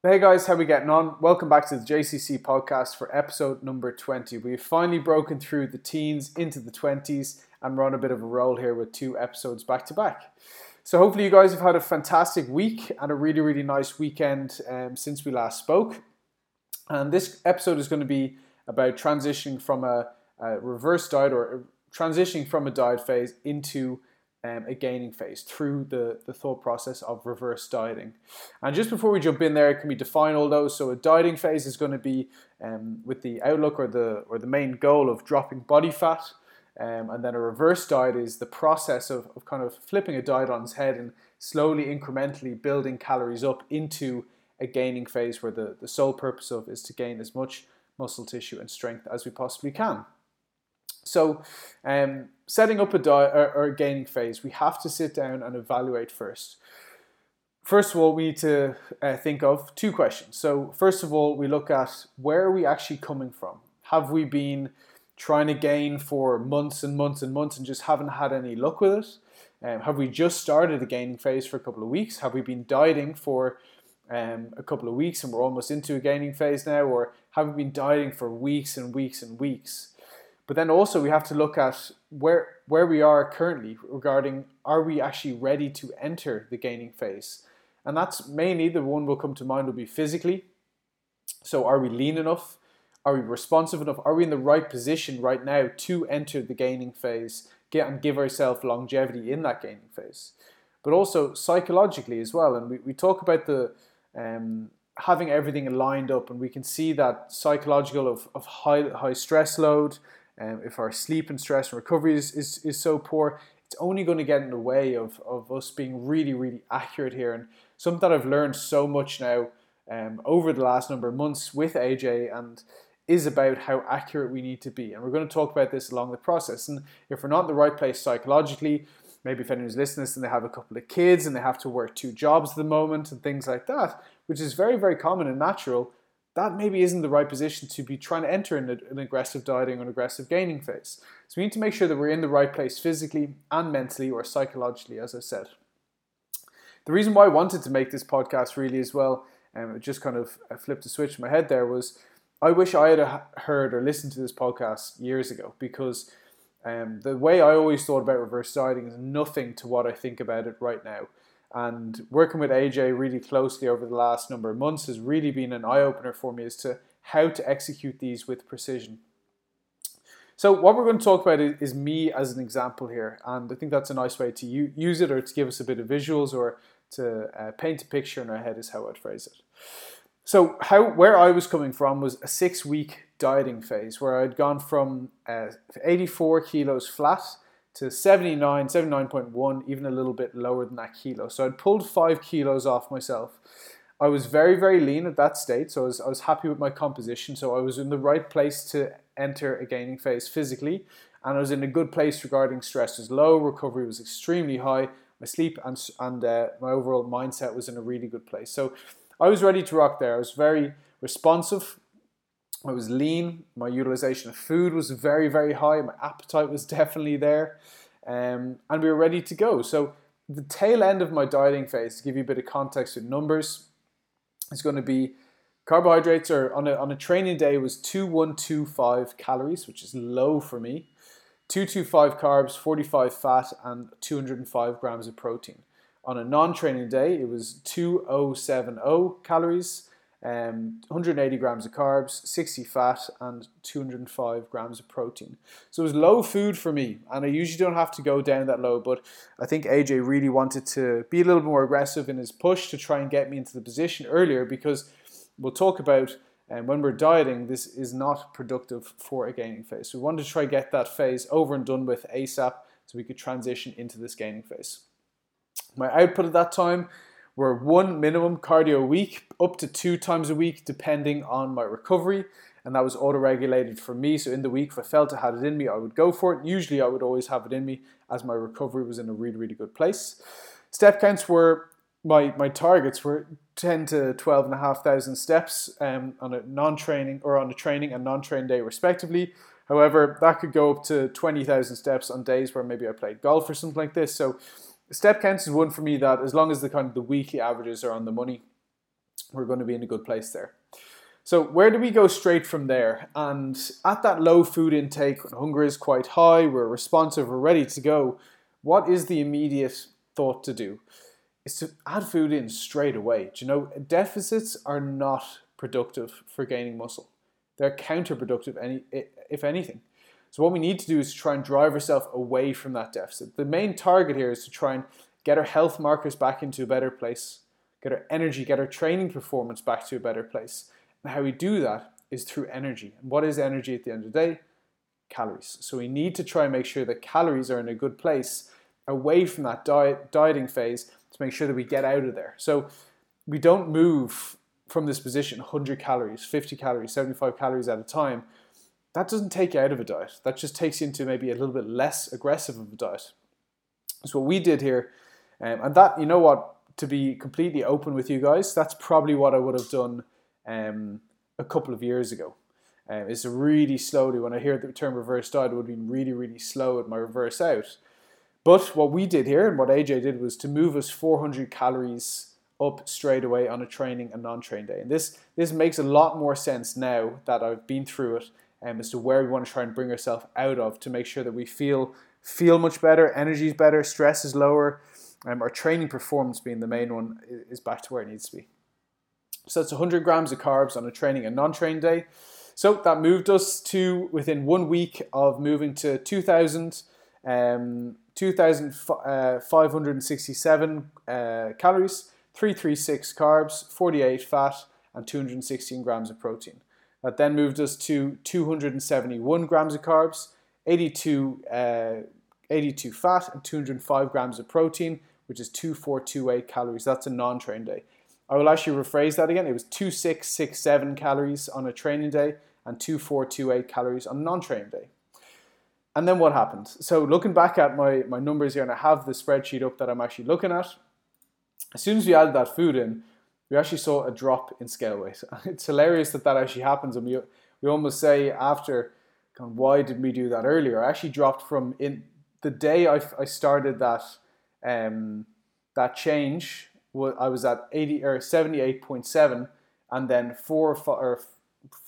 Hey guys, how we getting on? Welcome back to the JCC podcast for episode number 20. We've finally broken through the teens into the 20s and we're on a bit of a roll here with two episodes back to back. So hopefully you guys have had a fantastic week and a really, really nice weekend um, since we last spoke. And this episode is going to be about transitioning from a, a reverse diet or transitioning from a diet phase into um, a gaining phase through the, the thought process of reverse dieting. And just before we jump in there, can we define all those? So a dieting phase is going to be um, with the outlook or the or the main goal of dropping body fat. Um, and then a reverse diet is the process of, of kind of flipping a diet on its head and slowly, incrementally building calories up into a gaining phase where the, the sole purpose of is to gain as much muscle tissue and strength as we possibly can. So, um, setting up a diet or, or a gaining phase, we have to sit down and evaluate first. First of all, we need to uh, think of two questions. So, first of all, we look at where are we actually coming from? Have we been trying to gain for months and months and months and just haven't had any luck with it? Um, have we just started a gaining phase for a couple of weeks? Have we been dieting for um, a couple of weeks and we're almost into a gaining phase now? Or have we been dieting for weeks and weeks and weeks? But then also we have to look at where where we are currently regarding are we actually ready to enter the gaining phase? And that's mainly the one will come to mind will be physically. So are we lean enough? Are we responsive enough? Are we in the right position right now to enter the gaining phase get and give ourselves longevity in that gaining phase? But also psychologically as well. And we, we talk about the um, having everything lined up and we can see that psychological of, of high high stress load, um, if our sleep and stress and recovery is, is, is so poor, it's only going to get in the way of, of us being really, really accurate here. And something that I've learned so much now um, over the last number of months with AJ and is about how accurate we need to be. And we're going to talk about this along the process. And if we're not in the right place psychologically, maybe if anyone's listening and they have a couple of kids and they have to work two jobs at the moment and things like that, which is very, very common and natural, that maybe isn't the right position to be trying to enter in an aggressive dieting or an aggressive gaining phase. So we need to make sure that we're in the right place physically and mentally or psychologically, as I said. The reason why I wanted to make this podcast really as well, and um, it just kind of flipped a switch in my head there, was I wish I had heard or listened to this podcast years ago because um, the way I always thought about reverse dieting is nothing to what I think about it right now. And working with AJ really closely over the last number of months has really been an eye opener for me as to how to execute these with precision. So, what we're going to talk about is me as an example here, and I think that's a nice way to use it or to give us a bit of visuals or to uh, paint a picture in our head, is how I'd phrase it. So, how where I was coming from was a six week dieting phase where I'd gone from uh, 84 kilos flat to 79, 79.1, even a little bit lower than that kilo. So I'd pulled five kilos off myself. I was very, very lean at that state, so I was, I was happy with my composition. So I was in the right place to enter a gaining phase physically, and I was in a good place regarding stress was low, recovery was extremely high, my sleep and, and uh, my overall mindset was in a really good place. So I was ready to rock there. I was very responsive I was lean. My utilization of food was very, very high. My appetite was definitely there. Um, and we were ready to go. So, the tail end of my dieting phase, to give you a bit of context with numbers, is going to be carbohydrates are on a, on a training day was 2125 calories, which is low for me. 225 carbs, 45 fat, and 205 grams of protein. On a non training day, it was 2070 calories, um, 180 grams of carbs, 60 fat, and 205 grams of protein. So it was low food for me, and I usually don't have to go down that low. But I think AJ really wanted to be a little more aggressive in his push to try and get me into the position earlier because we'll talk about. And um, when we're dieting, this is not productive for a gaining phase. So we wanted to try get that phase over and done with ASAP so we could transition into this gaining phase. My output at that time were one minimum cardio a week, up to two times a week, depending on my recovery. And that was auto regulated for me. So in the week, if I felt I had it in me, I would go for it. Usually, I would always have it in me as my recovery was in a really, really good place. Step counts were my, my targets were 10 to 12 and a half thousand steps um, on a non-training or on a training and non-train day respectively. However, that could go up to 20,000 steps on days where maybe I played golf or something like this. So step counts is one for me that as long as the kind of the weekly averages are on the money, we're going to be in a good place there. So where do we go straight from there? And at that low food intake, hunger is quite high, we're responsive, we're ready to go. What is the immediate thought to do? Is to add food in straight away. Do you know deficits are not productive for gaining muscle. They're counterproductive, any if anything. So what we need to do is try and drive ourselves away from that deficit. The main target here is to try and get our health markers back into a better place, get our energy, get our training performance back to a better place and how we do that is through energy. And what is energy at the end of the day? Calories. So we need to try and make sure that calories are in a good place away from that diet, dieting phase to make sure that we get out of there. So we don't move from this position 100 calories, 50 calories, 75 calories at a time. That doesn't take you out of a diet. That just takes you into maybe a little bit less aggressive of a diet. So what we did here, um, and that, you know what, to be completely open with you guys, that's probably what I would have done um, a couple of years ago. Um, it's really slowly, when I hear the term reverse diet, it would have been really, really slow at my reverse out. But what we did here and what AJ did was to move us 400 calories up straight away on a training and non-train day. And this this makes a lot more sense now that I've been through it um, as to where we want to try and bring ourselves out of to make sure that we feel feel much better, energy is better, stress is lower, um, our training performance being the main one is back to where it needs to be. So it's 100 grams of carbs on a training and non-train day. So that moved us to within one week of moving to 2,000, um, 2,567 uh, uh, calories, 336 carbs, 48 fat, and 216 grams of protein. That then moved us to 271 grams of carbs, 82, uh, 82 fat, and 205 grams of protein, which is 2428 calories. That's a non-train day. I will actually rephrase that again. It was 2667 calories on a training day and 2428 calories on a non-training day. And then what happened? So looking back at my, my numbers here, and I have the spreadsheet up that I'm actually looking at, as soon as we added that food in, we actually saw a drop in scale weight. It's hilarious that that actually happens, and we, we almost say after, why did we do that earlier? I actually dropped from in the day I, I started that um, that change I was at 80 or 78.7, and then four or, five, or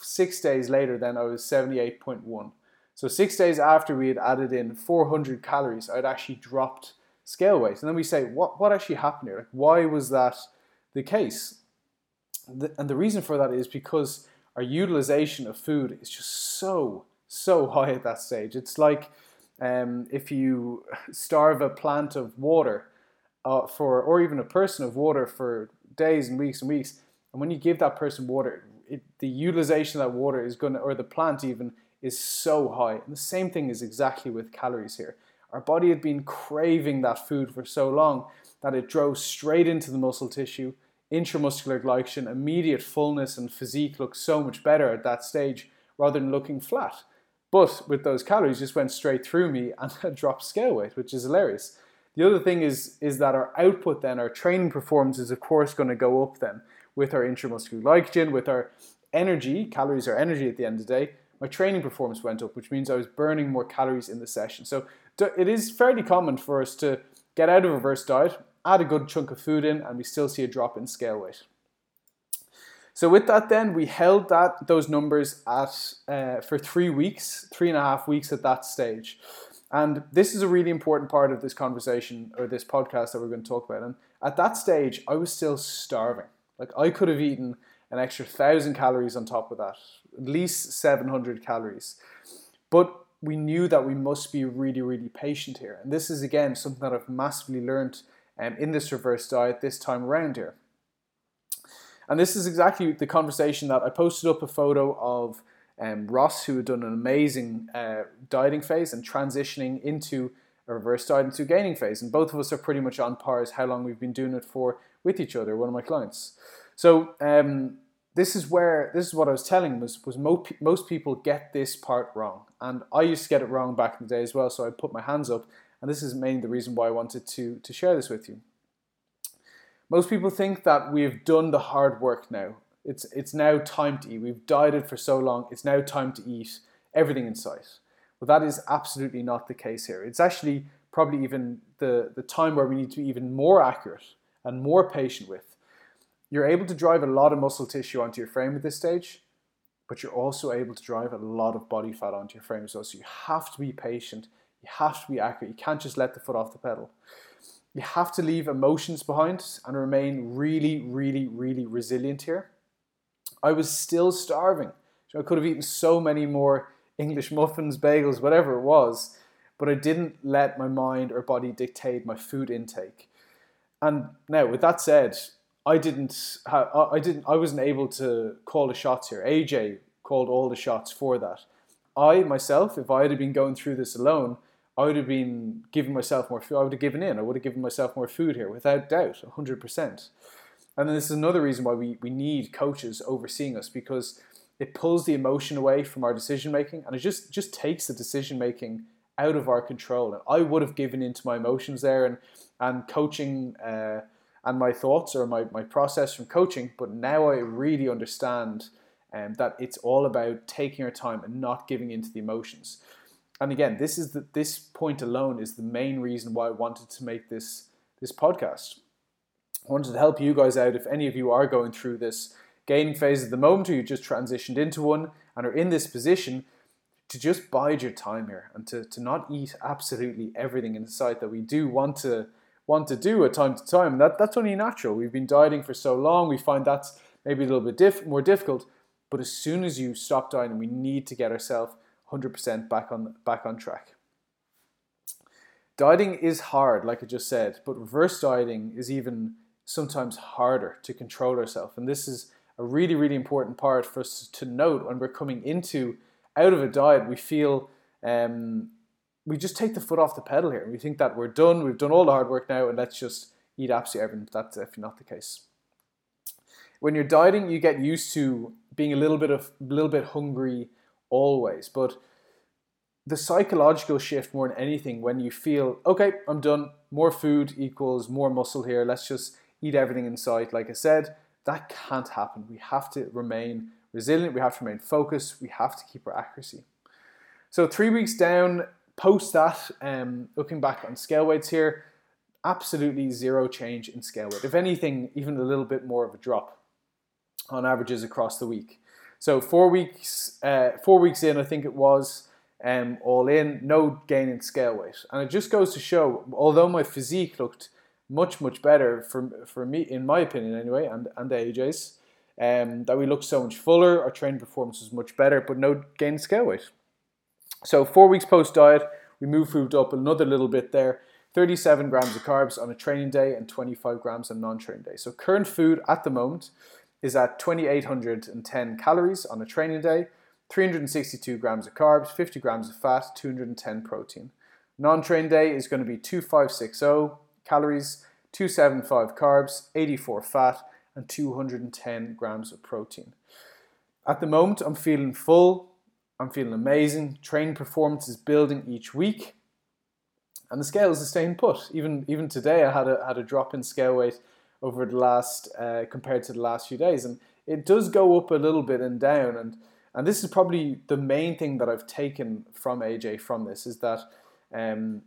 six days later, then I was 78.1. So six days after we had added in 400 calories, I'd actually dropped scale weight. And then we say, what, what actually happened here? Like, why was that the case? And the reason for that is because our utilization of food is just so, so high at that stage. It's like um, if you starve a plant of water uh, for, or even a person of water for days and weeks and weeks. And when you give that person water, it, the utilization of that water is going to, or the plant even, is so high. And the same thing is exactly with calories here. Our body had been craving that food for so long that it drove straight into the muscle tissue, intramuscular glycogen, immediate fullness and physique looked so much better at that stage rather than looking flat. But with those calories, just went straight through me and I dropped scale weight, which is hilarious. The other thing is, is that our output then, our training performance is of course going to go up then with our intramuscular glycogen, with our energy, calories are energy at the end of the day, my training performance went up, which means I was burning more calories in the session. So it is fairly common for us to get out of a reverse diet, add a good chunk of food in, and we still see a drop in scale weight. So with that, then we held that those numbers at uh, for three weeks, three and a half weeks at that stage. And this is a really important part of this conversation or this podcast that we're going to talk about. And at that stage, I was still starving. Like I could have eaten an extra thousand calories on top of that, at least 700 calories. But we knew that we must be really, really patient here. And this is again something that I've massively learned um, in this reverse diet this time around here. And this is exactly the conversation that I posted up a photo of um, Ross, who had done an amazing uh, dieting phase and transitioning into a reverse diet into gaining phase. And both of us are pretty much on par as how long we've been doing it for with each other, one of my clients. So um, this is where, this is what I was telling was, was most, most people get this part wrong. And I used to get it wrong back in the day as well, so I put my hands up. And this is mainly the reason why I wanted to, to share this with you. Most people think that we've done the hard work now it's it's now time to eat. We've dieted for so long. It's now time to eat everything in sight. Well, that is absolutely not the case here. It's actually probably even the, the time where we need to be even more accurate and more patient with. you're able to drive a lot of muscle tissue onto your frame at this stage, but you're also able to drive a lot of body fat onto your frame as well. So you have to be patient. You have to be accurate. You can't just let the foot off the pedal. You have to leave emotions behind and remain really, really, really resilient here. I was still starving. I could have eaten so many more English muffins, bagels, whatever it was, but I didn't let my mind or body dictate my food intake. And now, with that said, I didn't, I didn't, I wasn't able to call the shots here. AJ called all the shots for that. I myself, if I had been going through this alone, I would have been giving myself more food. I would have given in. I would have given myself more food here, without doubt, 100%. And then this is another reason why we, we need coaches overseeing us because it pulls the emotion away from our decision making and it just, just takes the decision making out of our control. And I would have given into my emotions there and, and coaching uh, and my thoughts or my, my process from coaching. But now I really understand um, that it's all about taking our time and not giving into the emotions and again, this is the, this point alone is the main reason why I wanted to make this this podcast. I wanted to help you guys out if any of you are going through this gaining phase at the moment, or you just transitioned into one and are in this position, to just bide your time here and to, to not eat absolutely everything in sight that we do want to want to do at time to time. That that's only natural. We've been dieting for so long, we find that's maybe a little bit diff- more difficult. But as soon as you stop dieting, we need to get ourselves 100% back on back on track. Dieting is hard, like I just said, but reverse dieting is even sometimes harder to control ourselves. And this is a really, really important part for us to note when we're coming into out of a diet. We feel um, we just take the foot off the pedal here. We think that we're done, we've done all the hard work now, and let's just eat absolutely everything. That's definitely not the case. When you're dieting, you get used to being a little bit of a little bit hungry always. But the psychological shift more than anything when you feel, okay, I'm done, more food equals more muscle here, let's just eat everything in sight. Like I said, that can't happen. We have to remain resilient, we have to remain focused, we have to keep our accuracy. So, three weeks down, post that, um, looking back on scale weights here, absolutely zero change in scale weight. If anything, even a little bit more of a drop on averages across the week. So four weeks, uh, four weeks in, I think it was, um, all in, no gain in scale weight, and it just goes to show, although my physique looked much much better for for me, in my opinion anyway, and and AJ's, um, that we looked so much fuller, our training performance was much better, but no gain in scale weight. So four weeks post diet, we moved food up another little bit there. 37 grams of carbs on a training day and 25 grams on non-training day. So current food at the moment is at 2,810 calories on a training day, 362 grams of carbs, 50 grams of fat, 210 protein. Non-train day is going to be 2560 calories, 275 carbs, 84 fat, and 210 grams of protein. At the moment, I'm feeling full. I'm feeling amazing. Training performance is building each week, and the scale is staying put. Even even today, I had a had a drop in scale weight over the last uh, compared to the last few days, and it does go up a little bit and down, and and this is probably the main thing that I've taken from AJ from this is that um,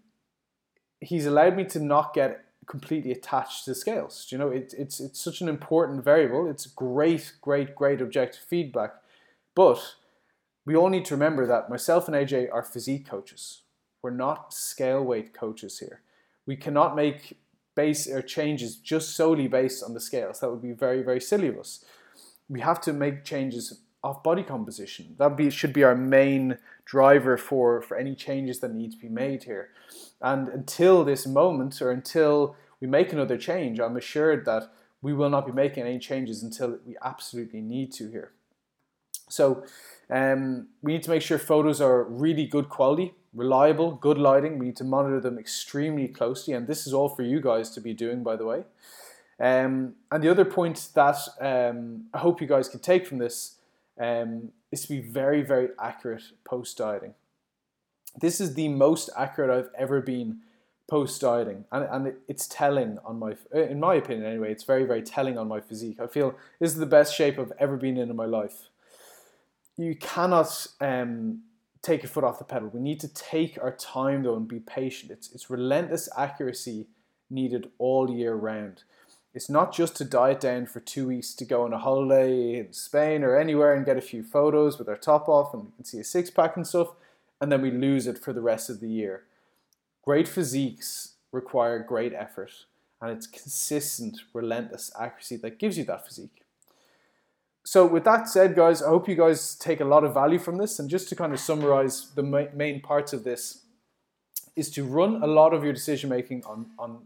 he's allowed me to not get completely attached to scales. You know, it, it's it's such an important variable. It's great, great, great objective feedback, but we all need to remember that myself and AJ are physique coaches. We're not scale weight coaches here. We cannot make base or changes just solely based on the scales. That would be very, very silly of us. We have to make changes of body composition. That be should be our main driver for, for any changes that need to be made here. And until this moment or until we make another change, I'm assured that we will not be making any changes until we absolutely need to here. So um, we need to make sure photos are really good quality reliable, good lighting. We need to monitor them extremely closely, and this is all for you guys to be doing, by the way. Um, and the other point that um, I hope you guys can take from this um, is to be very, very accurate post dieting. This is the most accurate I've ever been post dieting, and, and it's telling on my, in my opinion anyway, it's very, very telling on my physique. I feel this is the best shape I've ever been in in my life. You cannot um, take your foot off the pedal. We need to take our time though and be patient. It's, it's relentless accuracy needed all year round. It's not just to diet down for two weeks to go on a holiday in Spain or anywhere and get a few photos with our top off and we can see a six pack and stuff, and then we lose it for the rest of the year. Great physiques require great effort, and it's consistent, relentless accuracy that gives you that physique. So, with that said, guys, I hope you guys take a lot of value from this. And just to kind of summarize the main parts of this, is to run a lot of your decision making on, on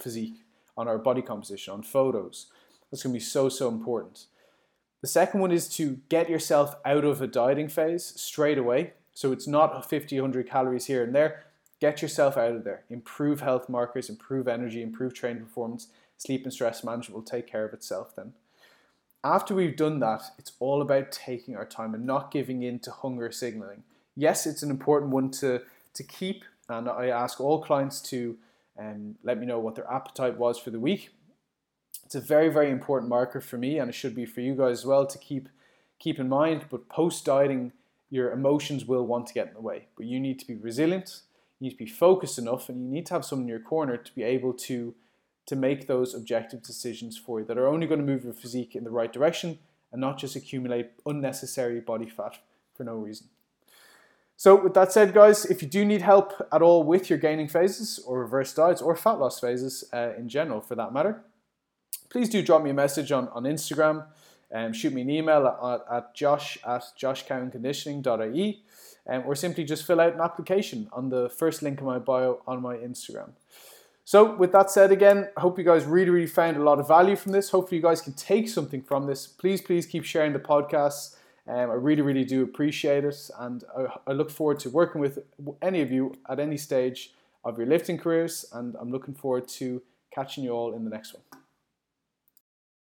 physique on our body composition, on photos. That's going to be so, so important. The second one is to get yourself out of a dieting phase straight away. So it's not 50, 100 calories here and there. Get yourself out of there. Improve health markers, improve energy, improve training performance. Sleep and stress management will take care of itself then. After we've done that, it's all about taking our time and not giving in to hunger signaling. Yes, it's an important one to, to keep, and I ask all clients to and let me know what their appetite was for the week. It's a very, very important marker for me, and it should be for you guys as well to keep keep in mind. But post dieting, your emotions will want to get in the way, but you need to be resilient. You need to be focused enough, and you need to have someone in your corner to be able to to make those objective decisions for you that are only going to move your physique in the right direction and not just accumulate unnecessary body fat for no reason. So with that said, guys, if you do need help at all with your gaining phases or reverse diets or fat loss phases uh, in general for that matter, please do drop me a message on, on Instagram um, shoot me an email at, at josh at joshcowanconditioning.ie um, or simply just fill out an application on the first link in my bio on my Instagram. So with that said again, I hope you guys really, really found a lot of value from this. Hopefully you guys can take something from this. Please, please keep sharing the podcast um, I really, really do appreciate it, and I, I look forward to working with any of you at any stage of your lifting careers. And I'm looking forward to catching you all in the next one.